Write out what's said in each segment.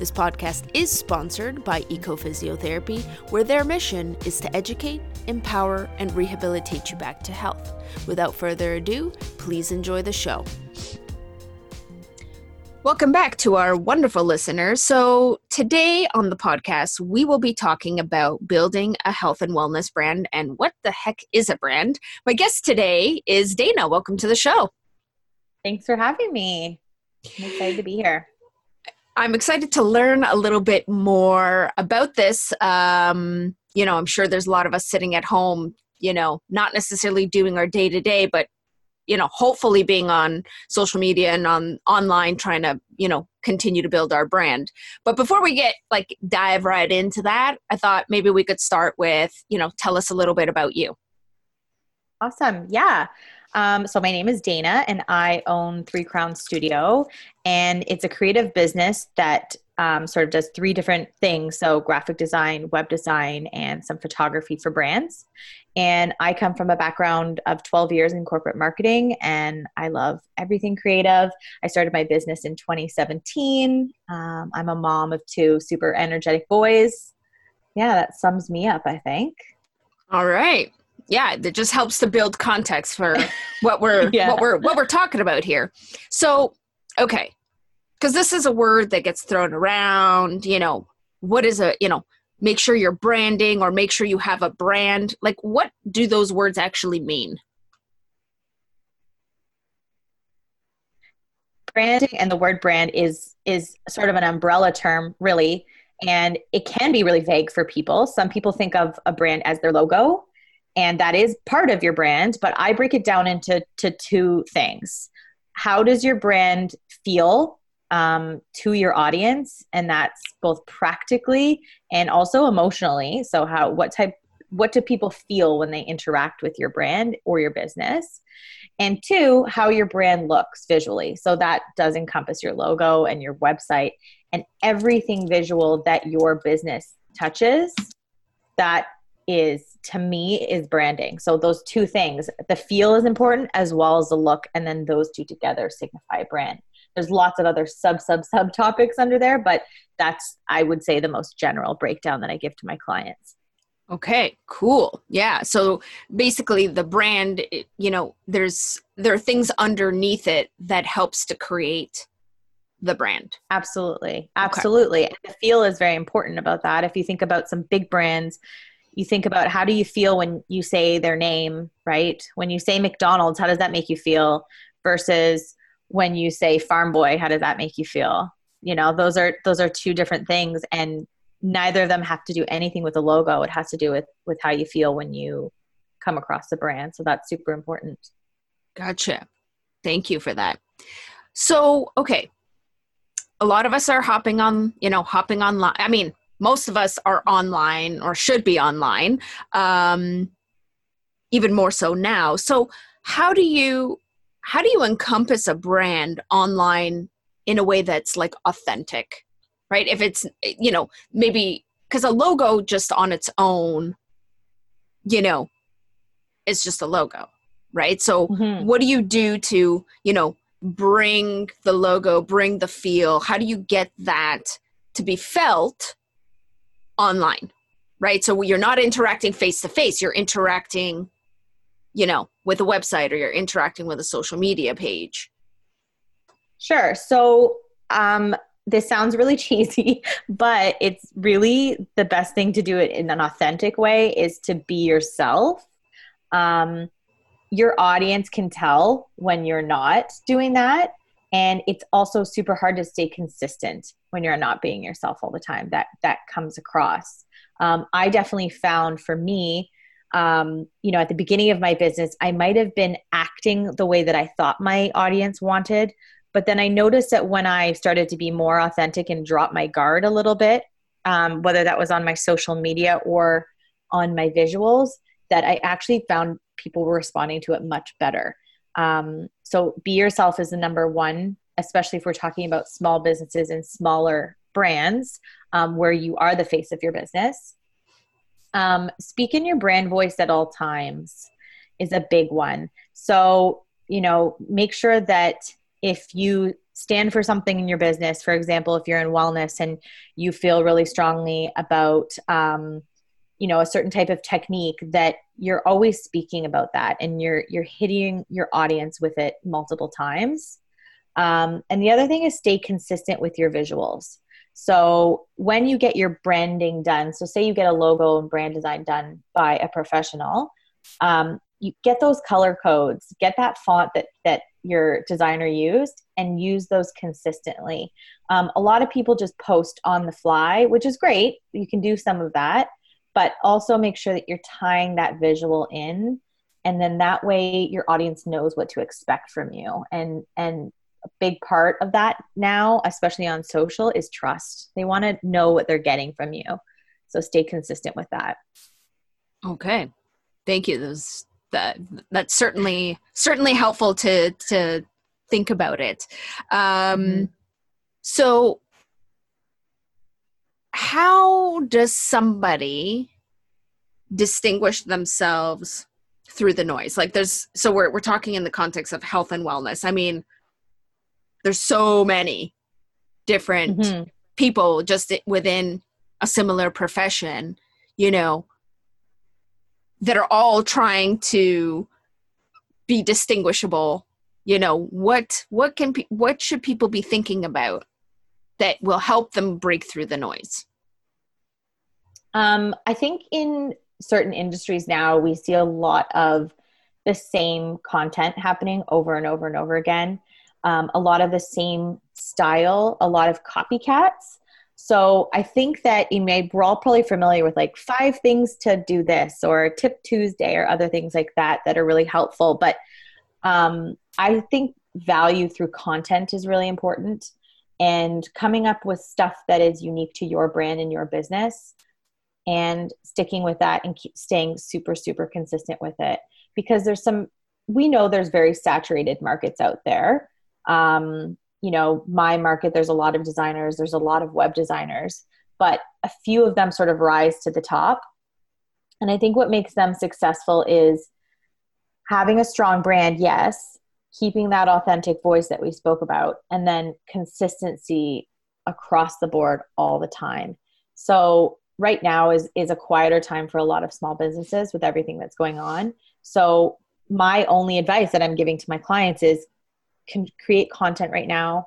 This podcast is sponsored by Ecophysiotherapy, where their mission is to educate, empower, and rehabilitate you back to health. Without further ado, please enjoy the show. Welcome back to our wonderful listeners. So, today on the podcast, we will be talking about building a health and wellness brand and what the heck is a brand. My guest today is Dana. Welcome to the show. Thanks for having me. I'm excited to be here. I'm excited to learn a little bit more about this. Um, you know, I'm sure there's a lot of us sitting at home, you know, not necessarily doing our day to day, but you know, hopefully being on social media and on online trying to, you know, continue to build our brand. But before we get like dive right into that, I thought maybe we could start with, you know, tell us a little bit about you. Awesome. Yeah. Um, so my name is Dana, and I own Three Crown Studio, and it's a creative business that um, sort of does three different things. So graphic design web design and some photography for brands. And i come from a background of 12 years in corporate marketing and i love everything creative. I started my business in 2017 um, i'm a mom of two super energetic boys. Yeah that sums me up i think. All right yeah that just helps to build context for what we're yeah. what we're what we're talking about here. So okay because this is a word that gets thrown around you know what is a you know make sure you're branding or make sure you have a brand. Like what do those words actually mean? Branding and the word brand is is sort of an umbrella term really and it can be really vague for people. Some people think of a brand as their logo and that is part of your brand but i break it down into to two things. How does your brand feel um, to your audience? And that's both practically and also emotionally. So how what type what do people feel when they interact with your brand or your business? And two how your brand looks visually. So that does encompass your logo and your website and everything visual that your business touches that is to me is branding. So those two things the feel is important as well as the look and then those two together signify brand. There's lots of other sub sub sub topics under there but that's i would say the most general breakdown that i give to my clients. Okay cool. Yeah so basically the brand you know there's there are things underneath it that helps to create the brand. Absolutely. Absolutely. Okay. the feel is very important about that. If you think about some big brands you think about how do you feel when you say their name right? When you say mcdonald's how does that make you feel versus when you say farm boy how does that make you feel? You know those are those are two different things and neither of them have to do anything with the logo. It has to do with with how you feel when you come across the brand. So that's super important. Gotcha. Thank you for that. So okay. A lot of us are hopping on you know hopping online. I mean most of us are online or should be online um even more so now. So how do you how do you encompass a brand online in a way that's like authentic right? If it's you know maybe because a logo just on its own you know is just a logo right? So mm-hmm. what do you do to you know bring the logo bring the feel? How do you get that to be felt online right? So you're not interacting face to face. You're interacting you know with a website or you're interacting with a social media page. Sure. So um this sounds really cheesy but it's really the best thing to do it in an authentic way is to be yourself. Um your audience can tell when you're not doing that and it's also super hard to stay consistent when you're not being yourself all the time that that comes across um, i definitely found for me um, you know, at the beginning of my business, I might have been acting the way that I thought my audience wanted. But then I noticed that when I started to be more authentic and drop my guard a little bit, um, whether that was on my social media or on my visuals, that I actually found people were responding to it much better. Um, so be yourself is the number one, especially if we're talking about small businesses and smaller brands um, where you are the face of your business. Um, speak in your brand voice at all times is a big one. So, you know, make sure that if you stand for something in your business, for example, if you're in wellness and you feel really strongly about, um, you know, a certain type of technique, that you're always speaking about that and you're you're hitting your audience with it multiple times. Um, and the other thing is stay consistent with your visuals. So when you get your branding done, so say you get a logo and brand design done by a professional, um, you get those color codes, get that font that that your designer used, and use those consistently. Um, a lot of people just post on the fly, which is great. You can do some of that, but also make sure that you're tying that visual in, and then that way your audience knows what to expect from you. And and a big part of that now, especially on social, is trust. They want to know what they're getting from you. So stay consistent with that. Okay. Thank you. Those that that's certainly certainly helpful to to think about it. Um mm-hmm. so how does somebody distinguish themselves through the noise? Like there's so we're we're talking in the context of health and wellness. I mean, there's so many different mm-hmm. people just within a similar profession you know that are all trying to be distinguishable you know what what can what should people be thinking about that will help them break through the noise um, i think in certain industries now we see a lot of the same content happening over and over and over again um, a lot of the same style, a lot of copycats. So I think that you may we're all probably familiar with like five things to do this or tip Tuesday or other things like that that are really helpful. But um, I think value through content is really important and coming up with stuff that is unique to your brand and your business and sticking with that and keep staying super super consistent with it. Because there's some we know there's very saturated markets out there. Um, you know my market there's a lot of designers there's a lot of web designers but a few of them sort of rise to the top. And i think what makes them successful is having a strong brand yes keeping that authentic voice that we spoke about and then consistency across the board all the time. So right now is is a quieter time for a lot of small businesses with everything that's going on. So my only advice that i'm giving to my clients is can create content right now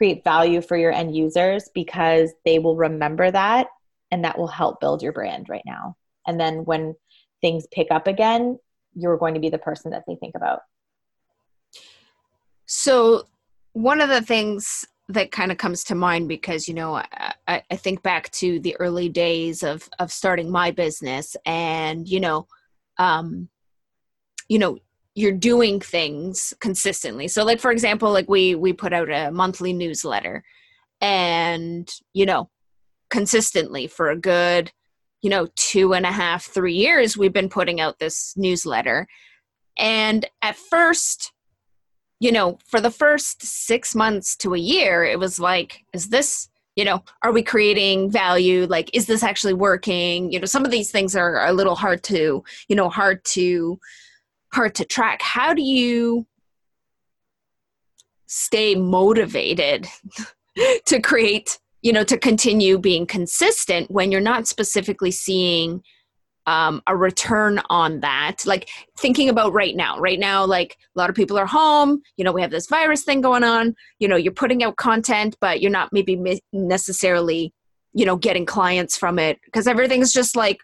create value for your end users because they will remember that and that will help build your brand right now. And then when things pick up again you're going to be the person that they think about. So one of the things that kind of comes to mind because you know I, I think back to the early days of of starting my business and you know um you know you're doing things consistently. So like for example like we we put out a monthly newsletter and you know consistently for a good you know two and a half three years we've been putting out this newsletter. And at first you know for the first six months to a year it was like is this you know are we creating value like is this actually working you know some of these things are a little hard to you know hard to hard to track. How do you stay motivated to create, you know, to continue being consistent when you're not specifically seeing um, a return on that? Like thinking about right now, right now, like a lot of people are home, you know, we have this virus thing going on, you know, you're putting out content, but you're not maybe necessarily, you know, getting clients from it because everything's just like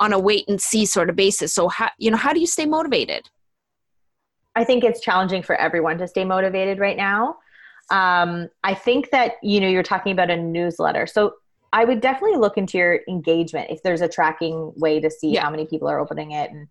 on a wait and see sort of basis. So how you know how do you stay motivated? I think it's challenging for everyone to stay motivated right now. Um, I think that you know you're talking about a newsletter, so I would definitely look into your engagement if there's a tracking way to see yeah. how many people are opening it, and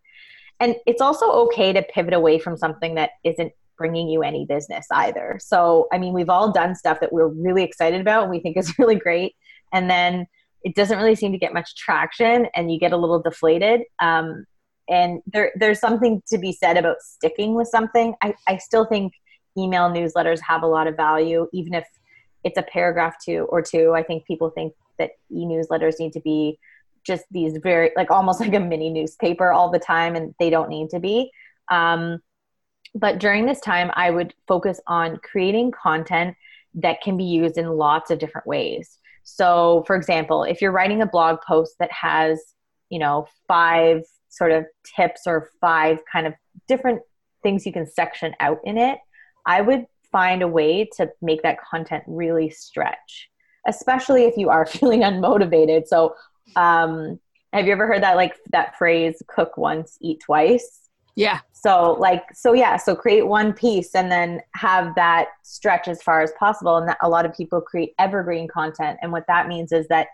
and it's also okay to pivot away from something that isn't bringing you any business either. So I mean, we've all done stuff that we're really excited about and we think is really great, and then it doesn't really seem to get much traction and you get a little deflated um, and there there's something to be said about sticking with something. I, I still think email newsletters have a lot of value, even if it's a paragraph two or two. I think people think that e-newsletters need to be just these very like almost like a mini newspaper all the time, and they don't need to be. Um, but during this time, I would focus on creating content that can be used in lots of different ways. So, for example, if you're writing a blog post that has, you know, five sort of tips or five kind of different things you can section out in it, I would find a way to make that content really stretch, especially if you are feeling unmotivated. So, um, have you ever heard that like that phrase cook once, eat twice? Yeah. So like so yeah, so create one piece and then have that stretch as far as possible and that a lot of people create evergreen content and what that means is that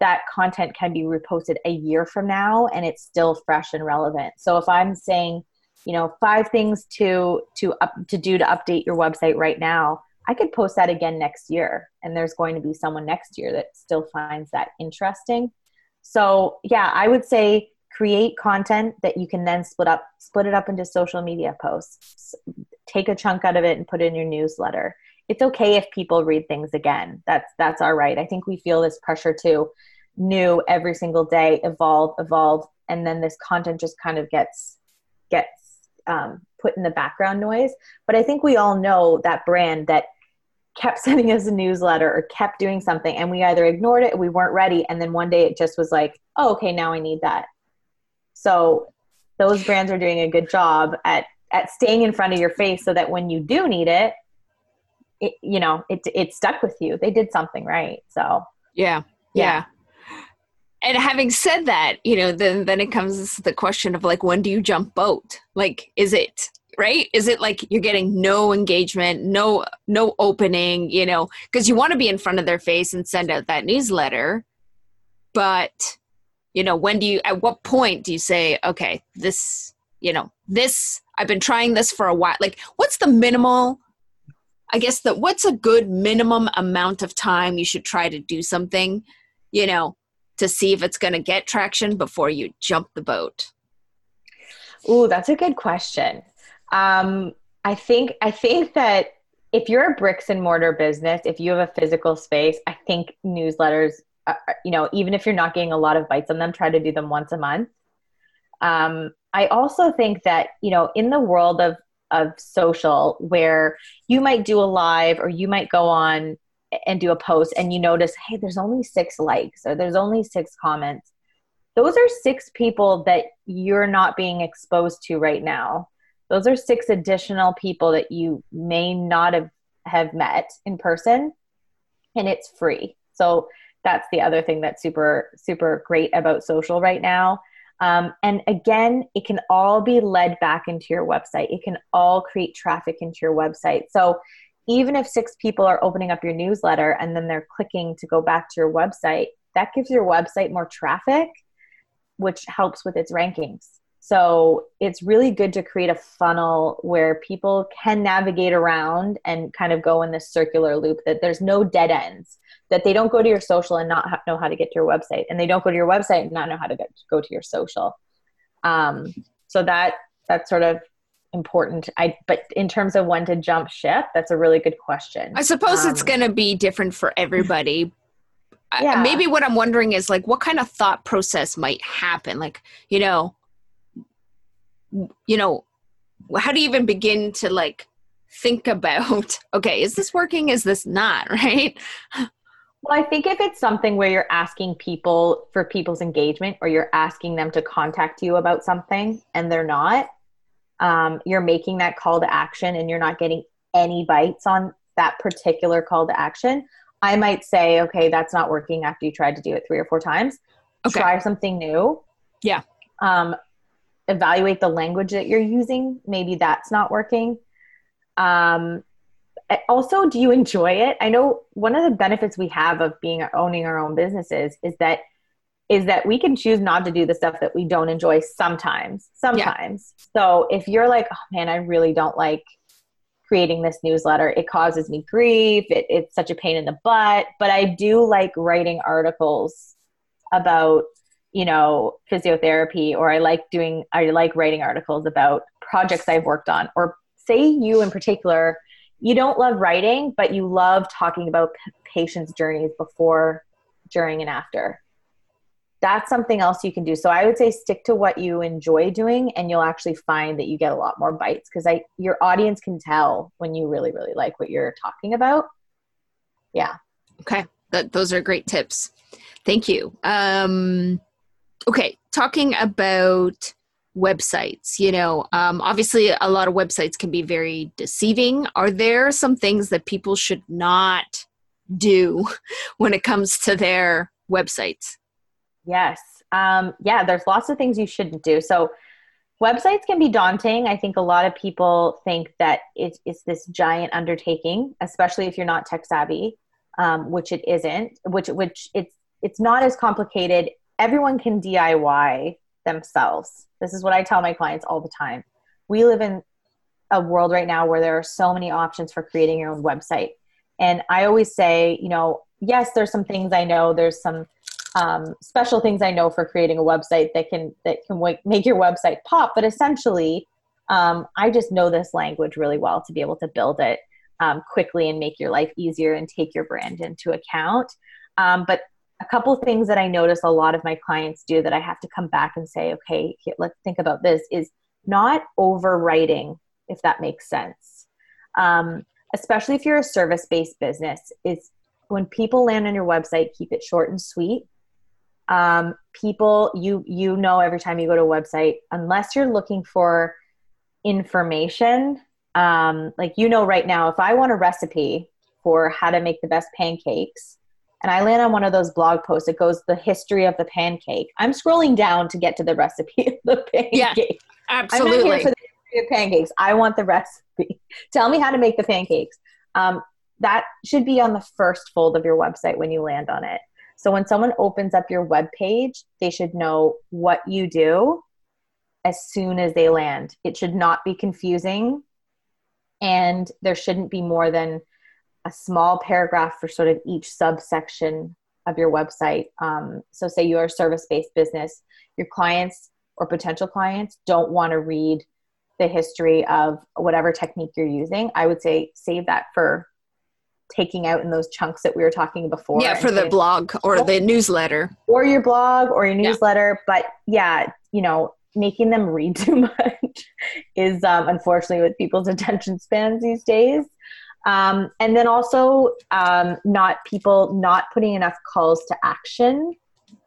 that content can be reposted a year from now and it's still fresh and relevant. So if I'm saying, you know, five things to to up to do to update your website right now, I could post that again next year and there's going to be someone next year that still finds that interesting. So, yeah, I would say create content that you can then split up split it up into social media posts. Take a chunk out of it and put it in your newsletter. It's okay if people read things again. That's that's all right. I think we feel this pressure to new every single day evolve evolve and then this content just kind of gets gets um, put in the background noise. But i think we all know that brand that kept sending us a newsletter or kept doing something and we either ignored it we weren't ready and then one day it just was like oh okay now i need that so those brands are doing a good job at at staying in front of your face so that when you do need it, it you know, it it stuck with you. They did something right. So yeah. Yeah. yeah. And having said that, you know, then then it comes the question of like when do you jump boat? Like is it right? Is it like you're getting no engagement no no opening you know? Because you want to be in front of their face and send out that newsletter but you know when do you at what point do you say okay this you know this i've been trying this for a while like what's the minimal i guess that what's a good minimum amount of time you should try to do something you know to see if it's going to get traction before you jump the boat? Oh that's a good question um, i think i think that if you're a bricks and mortar business if you have a physical space i think newsletters uh, you know, even if you're not getting a lot of bites on them, try to do them once a month. Um, I also think that, you know, in the world of, of social where you might do a live or you might go on and do a post and you notice, hey, there's only six likes or there's only six comments. Those are six people that you're not being exposed to right now. Those are six additional people that you may not have, have met in person and it's free. So that's the other thing that's super super great about social right now. Um, and again it can all be led back into your website. It can all create traffic into your website. So even if six people are opening up your newsletter and then they're clicking to go back to your website that gives your website more traffic which helps with its rankings so it's really good to create a funnel where people can navigate around and kind of go in this circular loop that there's no dead ends that they don't go to your social and not know how to get to your website and they don't go to your website and not know how to get, go to your social. Um, so that that's sort of important. I but in terms of when to jump ship that's a really good question. I suppose um, it's going to be different for everybody. Yeah. maybe what i'm wondering is like what kind of thought process might happen? Like you know you know how do you even begin to like think about okay is this working is this not right well, I think if it's something where you're asking people for people's engagement or you're asking them to contact you about something and they're not, um, you're making that call to action and you're not getting any bites on that particular call to action, I might say, okay, that's not working after you tried to do it three or four times. Okay. Try something new. Yeah. Um, evaluate the language that you're using. Maybe that's not working. Um, also do you enjoy it i know one of the benefits we have of being owning our own businesses is that is that we can choose not to do the stuff that we don't enjoy sometimes sometimes yeah. so if you're like oh man i really don't like creating this newsletter it causes me grief it, it's such a pain in the butt but i do like writing articles about you know, physiotherapy, or I like doing, I like writing articles about projects I've worked on, or say you in particular, you don't love writing, but you love talking about patients' journeys before, during, and after. That's something else you can do. So I would say stick to what you enjoy doing, and you'll actually find that you get a lot more bites because I your audience can tell when you really really like what you're talking about. Yeah. Okay, that, those are great tips. Thank you. Um, okay, talking about websites you know um, obviously a lot of websites can be very deceiving. Are there some things that people should not do when it comes to their websites? Yes um, yeah there's lots of things you shouldn't do. So websites can be daunting. I think a lot of people think that it's, it's this giant undertaking especially if you're not tech savvy um, which it isn't which which it's it's not as complicated everyone can diy themselves. This is what I tell my clients all the time. We live in a world right now where there are so many options for creating your own website. And I always say, you know, yes, there's some things I know, there's some um, special things I know for creating a website that can that can make your website pop. But essentially, um, I just know this language really well to be able to build it um, quickly and make your life easier and take your brand into account. Um, but a couple of things that I notice a lot of my clients do that I have to come back and say, okay, let's think about this is not overwriting, if that makes sense. Um, especially if you're a service based business, is when people land on your website, keep it short and sweet. Um, people, you you know, every time you go to a website, unless you're looking for information, um, like you know, right now, if I want a recipe for how to make the best pancakes, and I land on one of those blog posts. It goes the history of the pancake. I'm scrolling down to get to the recipe of the pancake. Yeah, absolutely. I'm not here for the history of pancakes. I want the recipe. Tell me how to make the pancakes. Um, that should be on the first fold of your website when you land on it. So when someone opens up your web page, they should know what you do as soon as they land. It should not be confusing, and there shouldn't be more than a small paragraph for sort of each subsection of your website. Um, so, say you're a service based business, your clients or potential clients don't want to read the history of whatever technique you're using. I would say save that for taking out in those chunks that we were talking before. Yeah, for the blog or the newsletter. Or your blog or your newsletter. Yeah. But yeah, you know, making them read too much is um, unfortunately with people's attention spans these days. Um, and then also um, not people not putting enough calls to action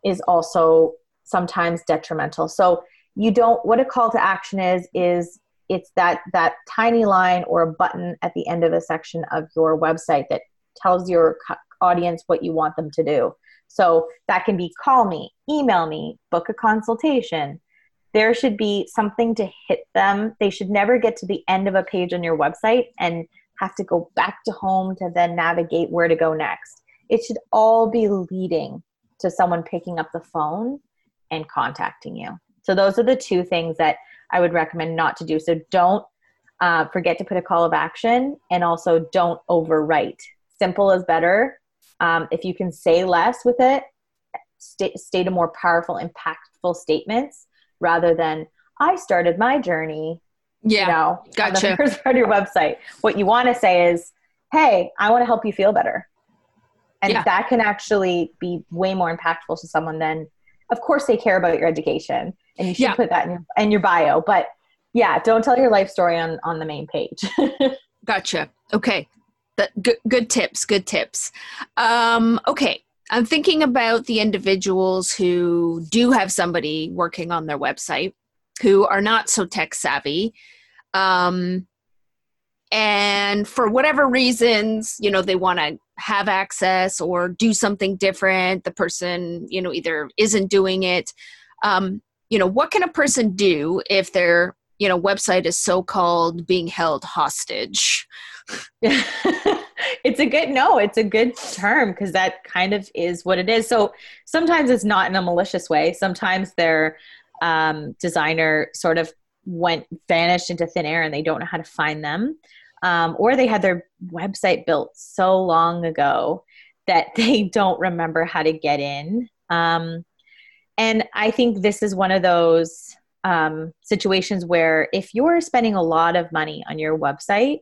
is also sometimes detrimental. So you don't what a call to action is is it's that that tiny line or a button at the end of a section of your website that tells your audience what you want them to do. So that can be call me, email me, book a consultation. There should be something to hit them. They should never get to the end of a page on your website and have to go back to home to then navigate where to go next. It should all be leading to someone picking up the phone and contacting you. So, those are the two things that I would recommend not to do. So, don't uh, forget to put a call of action and also don't overwrite. Simple is better. Um, if you can say less with it, state, state a more powerful, impactful statements rather than, I started my journey yeah. You know, gotcha. On the first part of your website. What you want to say is, hey, I want to help you feel better. And yeah. that can actually be way more impactful to someone than, of course, they care about your education. And you should yeah. put that in your, in your bio. But yeah, don't tell your life story on, on the main page. gotcha. Okay. That, good, good tips. Good tips. Um, okay. I'm thinking about the individuals who do have somebody working on their website who are not so tech savvy. Um, and for whatever reasons, you know, they want to have access or do something different. The person, you know, either isn't doing it. Um, you know, what can a person do if their, you know, website is so called being held hostage? it's a good no it's a good term because that kind of is what it is so sometimes it's not in a malicious way sometimes they're um, designer sort of went vanished into thin air and they don't know how to find them um, or they had their website built so long ago that they don't remember how to get in um, and I think this is one of those um, situations where if you're spending a lot of money on your website,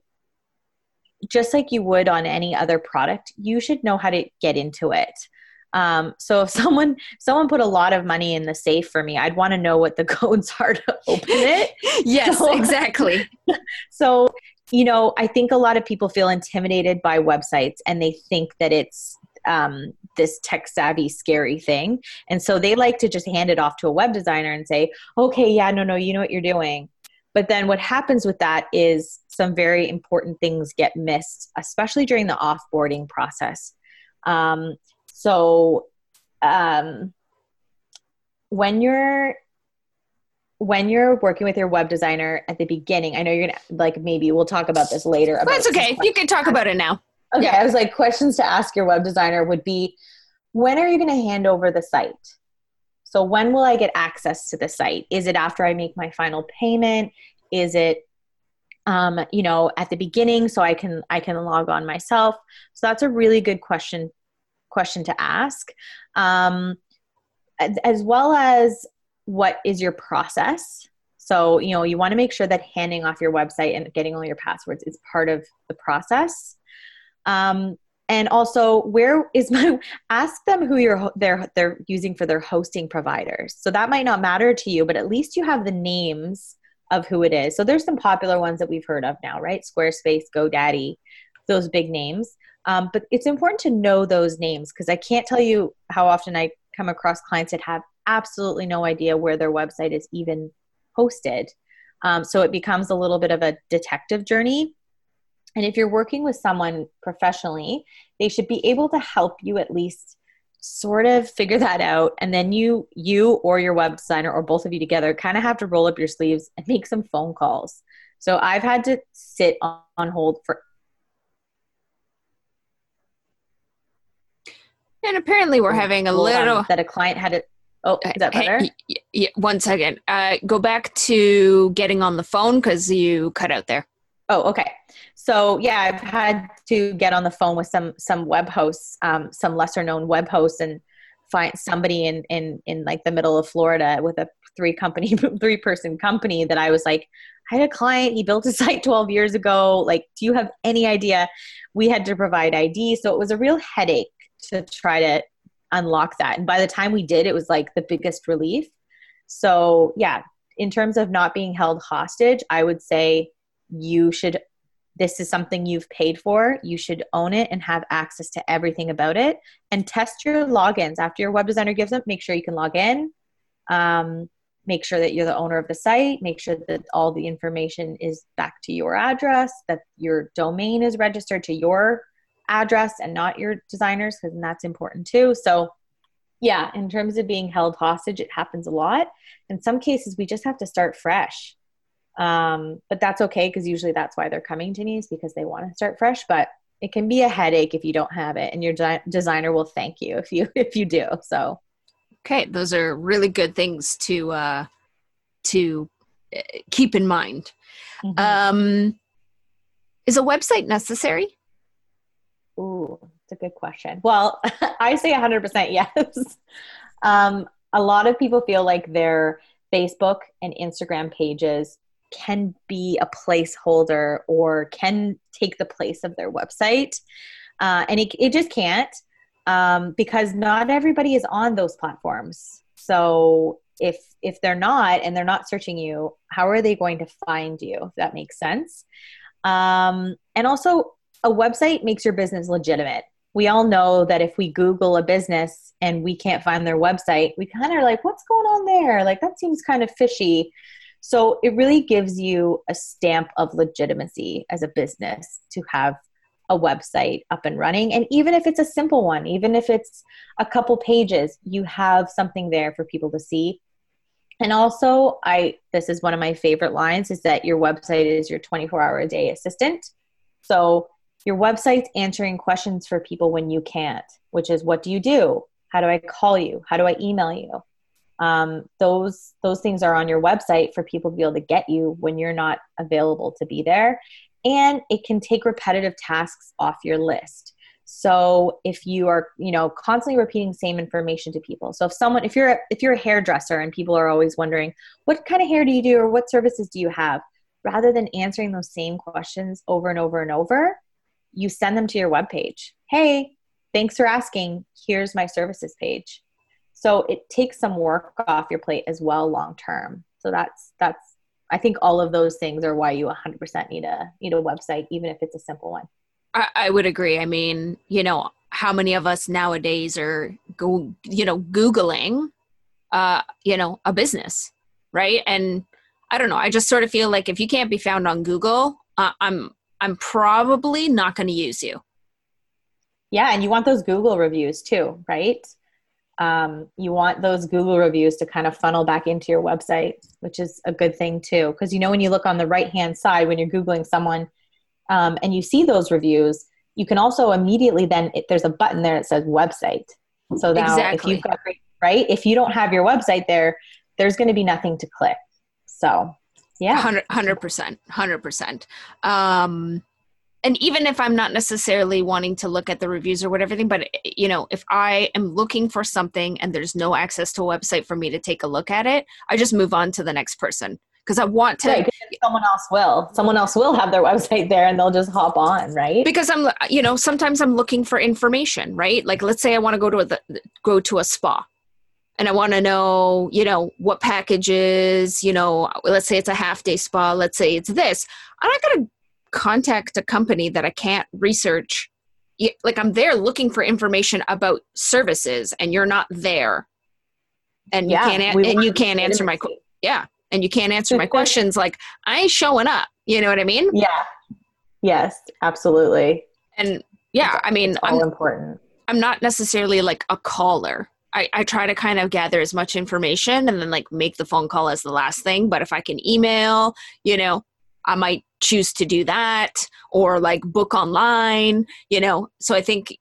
just like you would on any other product, you should know how to get into it. Um, so if someone someone put a lot of money in the safe for me, I'd want to know what the codes are to open it. yes, so, exactly. so you know, I think a lot of people feel intimidated by websites and they think that it's um, this tech savvy, scary thing. And so they like to just hand it off to a web designer and say, okay, yeah, no, no, you know what you're doing. But then what happens with that is some very important things get missed, especially during the offboarding process. Um, so um, when you're when you're working with your web designer at the beginning, I know you're gonna like maybe we'll talk about this later. About That's okay. You can talk about it now. Okay, I was like, questions to ask your web designer would be when are you going to hand over the site? So, when will I get access to the site? Is it after I make my final payment? Is it um, you know at the beginning so i can i can log on myself so that's a really good question question to ask um, as, well as what is your process so you know you want to make sure that handing off your website and getting all your passwords is part of the process um, and also, where is my? Ask them who you're they're they're using for their hosting providers. So that might not matter to you, but at least you have the names of who it is. So there's some popular ones that we've heard of now, right? Squarespace, GoDaddy, those big names. Um, but it's important to know those names because I can't tell you how often I come across clients that have absolutely no idea where their website is even hosted. Um, so it becomes a little bit of a detective journey. And if you're working with someone professionally, they should be able to help you at least sort of figure that out. And then you you or your web designer or both of you together kind of have to roll up your sleeves and make some phone calls. So i've had to sit on hold for and apparently we're having a little that a client had it oh is that better hey, yeah, one second uh, go back to getting on the phone because you cut out there Oh, okay. So yeah, I've had to get on the phone with some some web hosts, um, some lesser known web hosts, and find somebody in in in like the middle of Florida with a three company three person company that I was like, I had a client, he built a site 12 years ago. Like, do you have any idea? We had to provide ID, so it was a real headache to try to unlock that. And by the time we did, it was like the biggest relief. So yeah, in terms of not being held hostage, I would say you should this is something you've paid for you should own it and have access to everything about it and test your logins after your web designer gives them make sure you can log in um, make sure that you're the owner of the site make sure that all the information is back to your address that your domain is registered to your address and not your designers because that's important too so yeah in terms of being held hostage it happens a lot in some cases we just have to start fresh um, but that's okay because usually that's why they're coming to me is because they want to start fresh. But it can be a headache if you don't have it, and your de- designer will thank you if you if you do. So, okay, those are really good things to uh, to uh, keep in mind. Mm-hmm. Um, is a website necessary? Ooh, it's a good question. Well, I say 100% yes. um, a lot of people feel like their Facebook and Instagram pages can be a placeholder or can take the place of their website. Uh, and it, it just can't um, because not everybody is on those platforms. So if if they're not and they're not searching you, how are they going to find you? If that makes sense. Um, and also, a website makes your business legitimate. We all know that if we Google a business and we can't find their website, we kind of like, what's going on there? Like that seems kind of fishy. So it really gives you a stamp of legitimacy as a business to have a website up and running. And even if it's a simple one, even if it's a couple pages, you have something there for people to see. And also, I this is one of my favorite lines is that your website is your 24 hour a day assistant. So your website's answering questions for people when you can't, which is what do you do? How do I call you? How do I email you? um, those those things are on your website for people to be able to get you when you're not available to be there and it can take repetitive tasks off your list so if you are you know constantly repeating same information to people so if someone if you're if you're a hairdresser and people are always wondering what kind of hair do you do or what services do you have rather than answering those same questions over and over and over you send them to your webpage hey thanks for asking here's my services page so it takes some work off your plate as well long term so that's that's i think all of those things are why you 100% need a need a website even if it's a simple one I, I would agree. I mean, you know, how many of us nowadays are go, you know, Googling, uh, you know, a business, right? And I don't know. I just sort of feel like if you can't be found on Google, uh, I'm I'm probably not going to use you. Yeah, and you want those Google reviews too, right? Um, you want those Google reviews to kind of funnel back into your website, which is a good thing too. Because you know, when you look on the right hand side when you're Googling someone, um, and you see those reviews, you can also immediately then it, there's a button there that says website. So now exactly. if you've got right, if you don't have your website there, there's going to be nothing to click. So yeah, hundred percent, hundred percent. Um, and even if I'm not necessarily wanting to look at the reviews or whatever thing, but you know, if I am looking for something and there's no access to a website for me to take a look at it, I just move on to the next person because I want to. Right, someone else will. Someone else will have their website there, and they'll just hop on, right? Because I'm, you know, sometimes I'm looking for information, right? Like, let's say I want to go to a go to a spa, and I want to know, you know, what packages. You know, let's say it's a half day spa. Let's say it's this. I'm not going to contact a company that I can't research. Like I'm there looking for information about services, and you're not there, and yeah, you can't and you can't answer my yeah and you can't answer my questions like i ain't showing up you know what i mean yeah yes absolutely and yeah i mean all I'm, important i'm not necessarily like a caller I, I try to kind of gather as much information and then like make the phone call as the last thing but if i can email you know i might choose to do that or like book online you know? So i think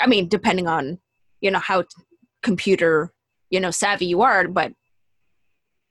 i mean depending on you know how computer you know savvy you are but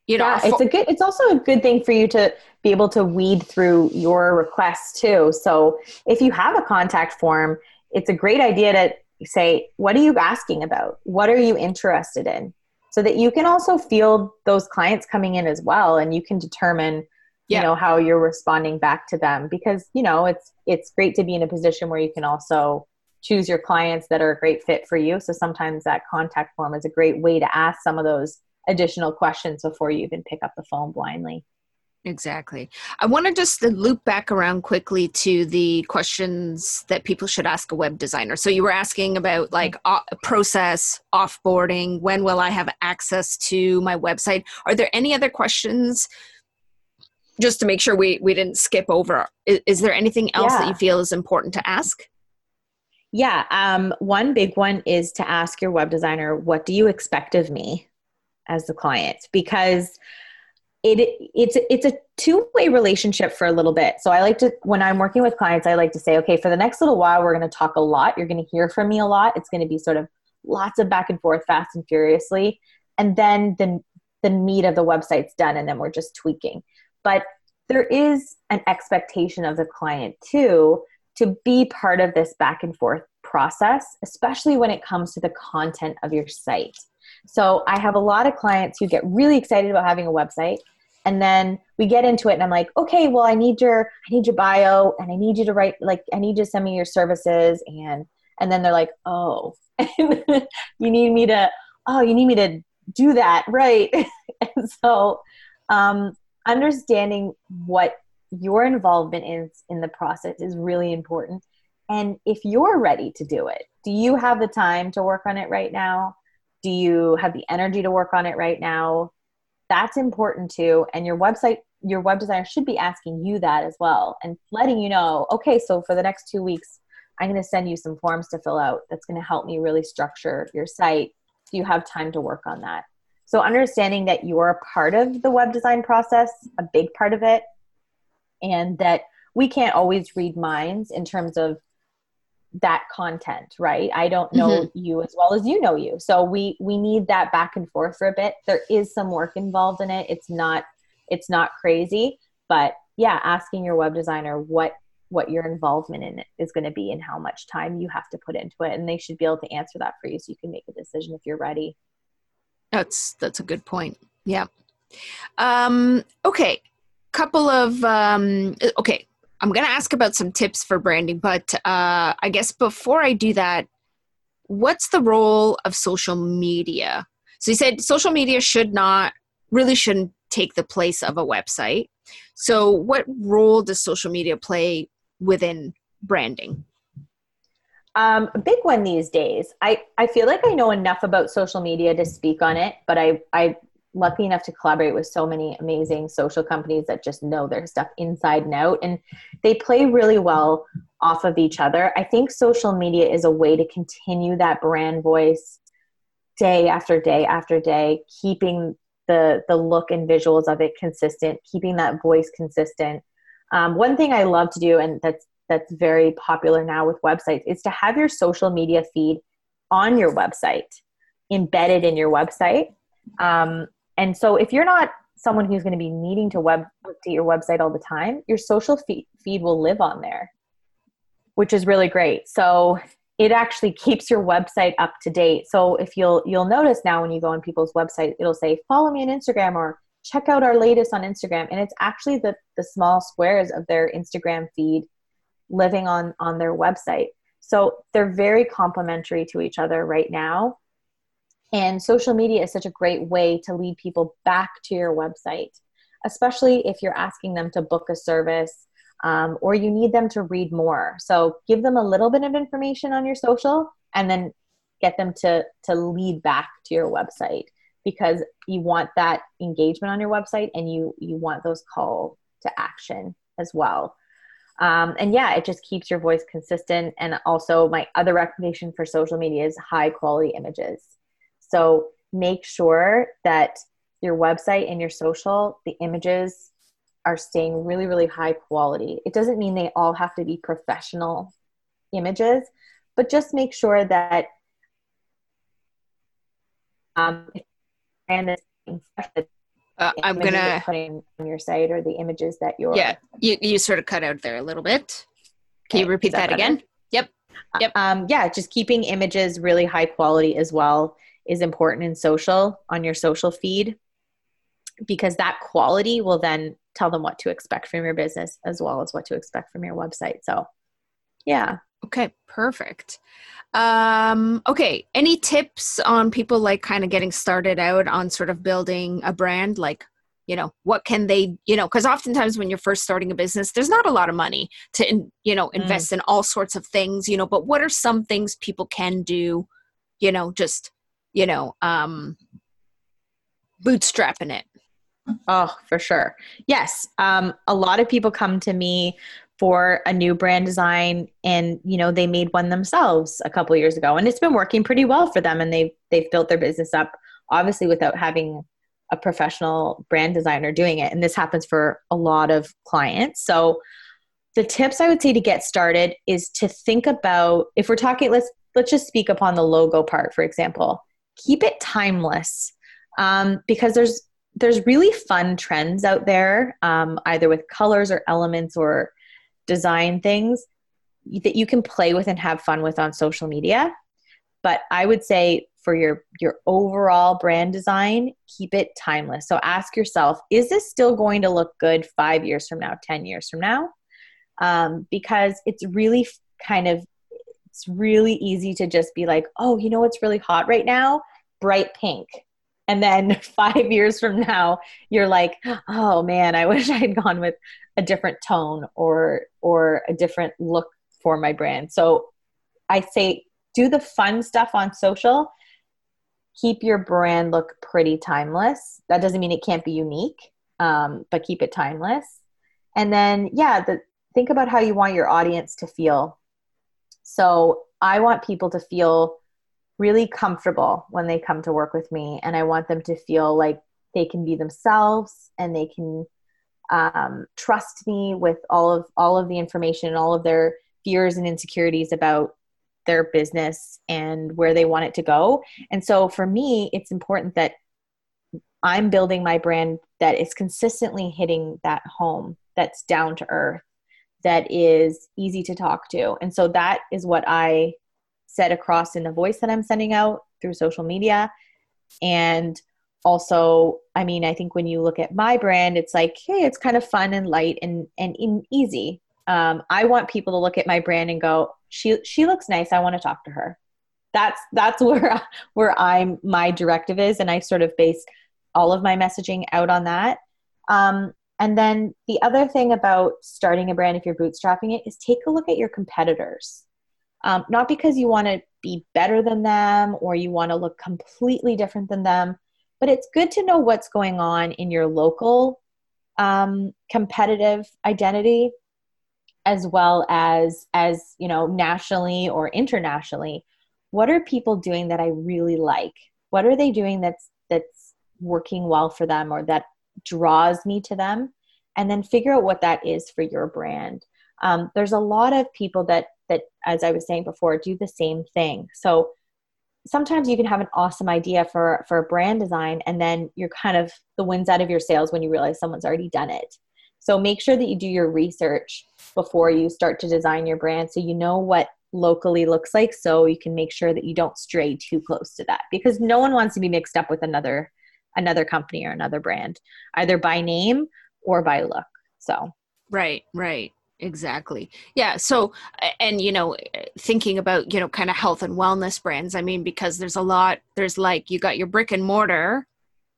you know yeah, it's a good it's also a good thing for you to be able to weed through your requests too. So if you have a contact form it's a great idea to say what are you asking about what are you interested in so that you can also feel those clients coming in as well and you can determine yeah. you know how you're responding back to them because you know it's it's great to be in a position where you can also choose your clients that are a great fit for you so sometimes that contact form is a great way to ask some of those additional questions before you even pick up the phone blindly. Exactly. I want to just loop back around quickly to the questions that people should ask a web designer. So you were asking about like uh, process, offboarding, when will I have access to my website? Are there any other questions just to make sure we, we didn't skip over? Is, is there anything else yeah. that you feel is important to ask? Yeah, um, one big one is to ask your web designer, what do you expect of me? as the client because it it's it's a two-way relationship for a little bit. So I like to when I'm working with clients I like to say okay for the next little while we're going to talk a lot. You're going to hear from me a lot. It's going to be sort of lots of back and forth fast and furiously and then the the meat of the website's done and then we're just tweaking. But there is an expectation of the client too to be part of this back and forth process, especially when it comes to the content of your site. So I have a lot of clients who get really excited about having a website and then we get into it and I'm like, "Okay, well I need your I need your bio and I need you to write like I need you to send me your services and and then they're like, "Oh, you need me to oh, you need me to do that." Right. and so um understanding what your involvement is in the process is really important. And if you're ready to do it, do you have the time to work on it right now? Do you have the energy to work on it right now? That's important too. And your website your web designer should be asking you that as well and letting you know okay so for the next two weeks i'm going to send you some forms to fill out that's going to help me really structure your site. Do you have time to work on that? So understanding that you're a part of the web design process a big part of it and that we can't always read minds in terms of that content right? I don't know mm-hmm. you as well as you know you. So we we need that back and forth for a bit. There is some work involved in it. It's not it's not crazy but yeah asking your web designer what what your involvement in it is going to be and how much time you have to put into it and they should be able to answer that for you so you can make a decision if you're ready. That's that's a good point. Yeah. Um okay. Couple of um okay i'm gonna ask about some tips for branding but uh i guess before i do that what's the role of social media? So you said social media should not really shouldn't take the place of a website. So what role does social media play within branding? Um, a big one these days. I, I feel like I know enough about social media to speak on it, but I, I lucky enough to collaborate with so many amazing social companies that just know their stuff inside and out and they play really well off of each other. I think social media is a way to continue that brand voice day after day after day, keeping the the look and visuals of it consistent, keeping that voice consistent. Um, one thing I love to do, and that's that's very popular now with websites, is to have your social media feed on your website, embedded in your website. Um, and so if you're not someone who's going to be needing to web update your website all the time, your social feed, feed will live on there, which is really great. So it actually keeps your website up to date. So if you'll you'll notice now when you go on people's website, it'll say follow me on Instagram or check out our latest on Instagram, and it's actually the the small squares of their Instagram feed living on on their website. So they're very complementary to each other right now. And social media is such a great way to lead people back to your website, especially if you're asking them to book a service um, or you need them to read more. So give them a little bit of information on your social and then get them to, to lead back to your website because you want that engagement on your website and you, you want those call to action as well. Um, and yeah, it just keeps your voice consistent. And also, my other recommendation for social media is high quality images. So make sure that your website and your social, the images are staying really, really high quality. It doesn't mean they all have to be professional images, but just make sure that um, and uh, I'm gonna putting on your site or the images that you're yeah you you sort of cut out there a little bit. Can okay. you repeat that, that again? Yep. Yep. Um, yeah, just keeping images really high quality as well is important in social on your social feed because that quality will then tell them what to expect from your business as well as what to expect from your website. So, yeah. Okay, perfect. Um, okay, any tips on people like kind of getting started out on sort of building a brand? Like, you know, what can they, you know, because oftentimes when you're first starting a business, there's not a lot of money to, you know, invest mm. in all sorts of things, you know, but what are some things people can do, you know, just you know, um, bootstrapping it. Oh, for sure. Yes. Um, a lot of people come to me for a new brand design and you know they made one themselves a couple years ago and it's been working pretty well for them and they've they've built their business up obviously without having a professional brand designer doing it and this happens for a lot of clients so the tips i would say to get started is to think about if we're talking let's let's just speak upon the logo part for example keep it timeless um, because there's there's really fun trends out there um, either with colors or elements or design things that you can play with and have fun with on social media. But i would say for your your overall brand design keep it timeless. So ask yourself is this still going to look good five years from now ten years from now? Um, because it's really kind of it's really easy to just be like, oh, you know what's really hot right now? Bright pink. And then five years from now, you're like, oh man, I wish I had gone with a different tone or or a different look for my brand. So I say do the fun stuff on social. Keep your brand look pretty timeless. That doesn't mean it can't be unique, um, but keep it timeless. And then, yeah, the, think about how you want your audience to feel so I want people to feel really comfortable when they come to work with me, and I want them to feel like they can be themselves and they can um, trust me with all of all of the information and all of their fears and insecurities about their business and where they want it to go. And so for me, it's important that I'm building my brand that is consistently hitting that home that's down to earth that is easy to talk to. And so that is what I set across in the voice that I'm sending out through social media. And also, I mean, I think when you look at my brand, it's like, hey, it's kind of fun and light and and in easy. Um, I want people to look at my brand and go, she she looks nice. I want to talk to her. That's that's where where I'm my directive is, and I sort of base all of my messaging out on that. Um, and then the other thing about starting a brand, if you're bootstrapping it, is take a look at your competitors. Um, not because you want to be better than them or you want to look completely different than them, but it's good to know what's going on in your local um, competitive identity as well as as you know nationally or internationally what are people doing that i really like what are they doing that's that's working well for them or that draws me to them and then figure out what that is for your brand. Um, there's a lot of people that that as i was saying before do the same thing. So sometimes you can have an awesome idea for for a brand design and then you're kind of the winds out of your sails when you realize someone's already done it. So make sure that you do your research before you start to design your brand so you know what locally looks like so you can make sure that you don't stray too close to that because no one wants to be mixed up with another another company or another brand either by name or by look. So. Right right. Exactly. Yeah so and you know thinking about you know kind of health and wellness brands i mean because there's a lot there's like you got your brick and mortar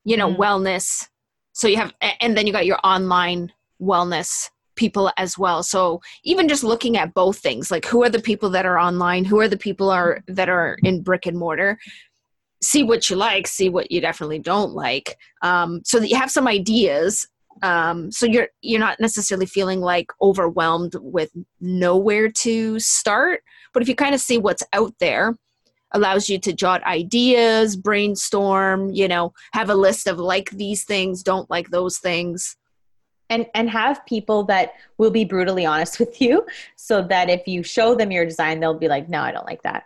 you know mm-hmm. wellness so you have and then you got your online wellness people as well. So even just looking at both things like who are the people that are online who are the people are that are in brick and mortar see what you like see what you definitely don't like um, so that you have some ideas um, so you're you're not necessarily feeling like overwhelmed with nowhere to start but if you kind of see what's out there allows you to jot ideas brainstorm you know have a list of like these things don't like those things. And and have people that will be brutally honest with you so that if you show them your design they'll be like no i don't like that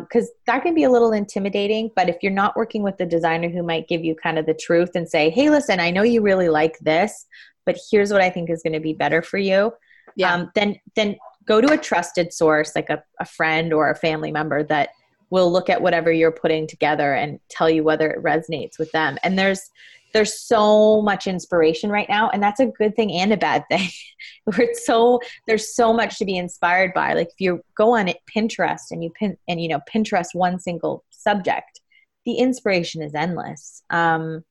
because um, that can be a little intimidating but if you're not working with the designer who might give you kind of the truth and say hey listen i know you really like this but here's what i think is going to be better for you yeah. Um, then then go to a trusted source like a, a friend or a family member that will look at whatever you're putting together and tell you whether it resonates with them and there's there's so much inspiration right now and that's a good thing and a bad thing. It's so there's so much to be inspired by. Like if you go on it pinterest and you pin and you know pinterest one single subject the inspiration is endless. Um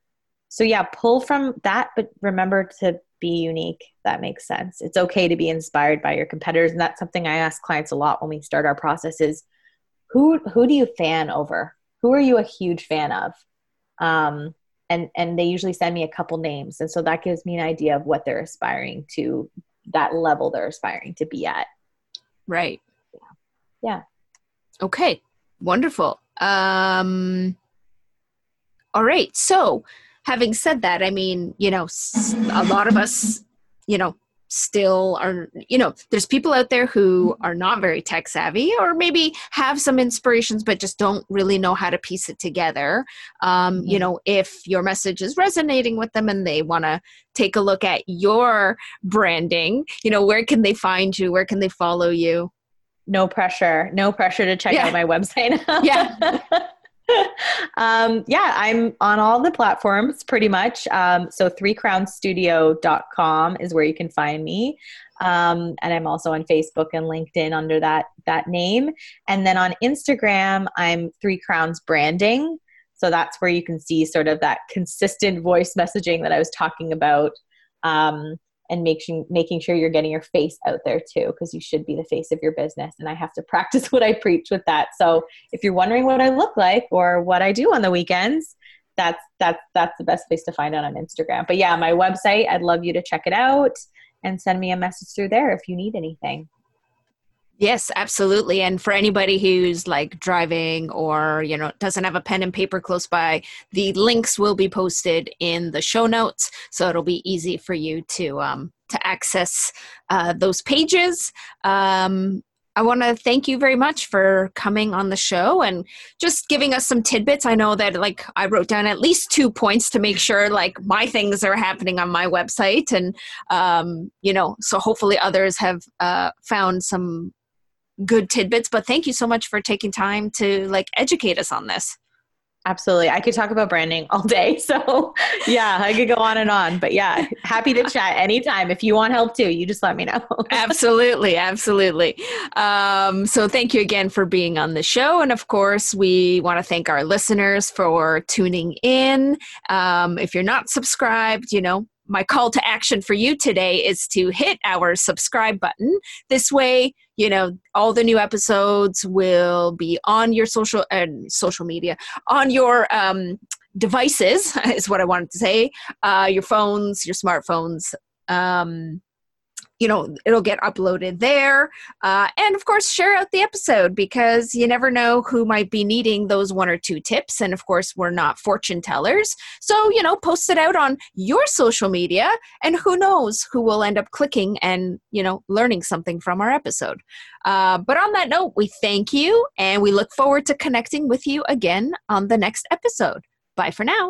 so yeah pull from that but remember to be unique. That makes sense. It's okay to be inspired by your competitors and that's something i ask clients a lot when we start our processes who who do you fan over? Who are you a huge fan of? Um and and they usually send me a couple names. And so that gives me an idea of what they're aspiring to that level they're aspiring to be at. Right. Yeah, yeah. okay. Wonderful. Um all right. So having said that i mean you know a lot of us you know still are you know there's people out there who are not very tech savvy or maybe have some inspirations but just don't really know how to piece it together. Um, mm-hmm. you know if your message is resonating with them and they want to take a look at your branding you know where can they find you? Where can they follow you? No pressure. No pressure to check yeah. out my website. Yeah um, yeah, I'm on all the platforms pretty much. Um, so threecrownstudio.com is where you can find me. Um, and I'm also on Facebook and LinkedIn under that that name. And then on Instagram, I'm Three Crowns Branding. So that's where you can see sort of that consistent voice messaging that I was talking about. Um, and making making sure you're getting your face out there too because you should be the face of your business and i have to practice what i preach with that. So if you're wondering what i look like or what i do on the weekends that's that's that's the best place to find out on instagram. But yeah my website i'd love you to check it out and send me a message through there if you need anything Yes, absolutely. And for anybody who's like driving or, you know, doesn't have a pen and paper close by, the links will be posted in the show notes. So it'll be easy for you to, um, to access uh, those pages. Um, I want to thank you very much for coming on the show and just giving us some tidbits. I know that like I wrote down at least two points to make sure like my things are happening on my website and um, you know, so hopefully others have uh, found some good tidbits, but thank you so much for taking time to like educate us on this. Absolutely. I could talk about branding all day. So, yeah, I could go on and on. But yeah, happy to chat anytime. If you want help too, you just let me know. absolutely. Absolutely. Um, so, thank you again for being on the show. And of course, we want to thank our listeners for tuning in. Um, if you're not subscribed, you know, my call to action for you today is to hit our subscribe button. This way, you know, all the new episodes will be on your social and uh, social media on your um, devices is what I wanted to say. Uh, your phones, your smartphones. Um, you know it'll get uploaded there. Uh, and of course share out the episode because you never know who might be needing those one or two tips. And of course we're not fortune tellers. So you know post it out on your social media and who knows who will end up clicking and you know learning something from our episode. Uh, but on that note we thank you and we look forward to connecting with you again on the next episode. Bye for now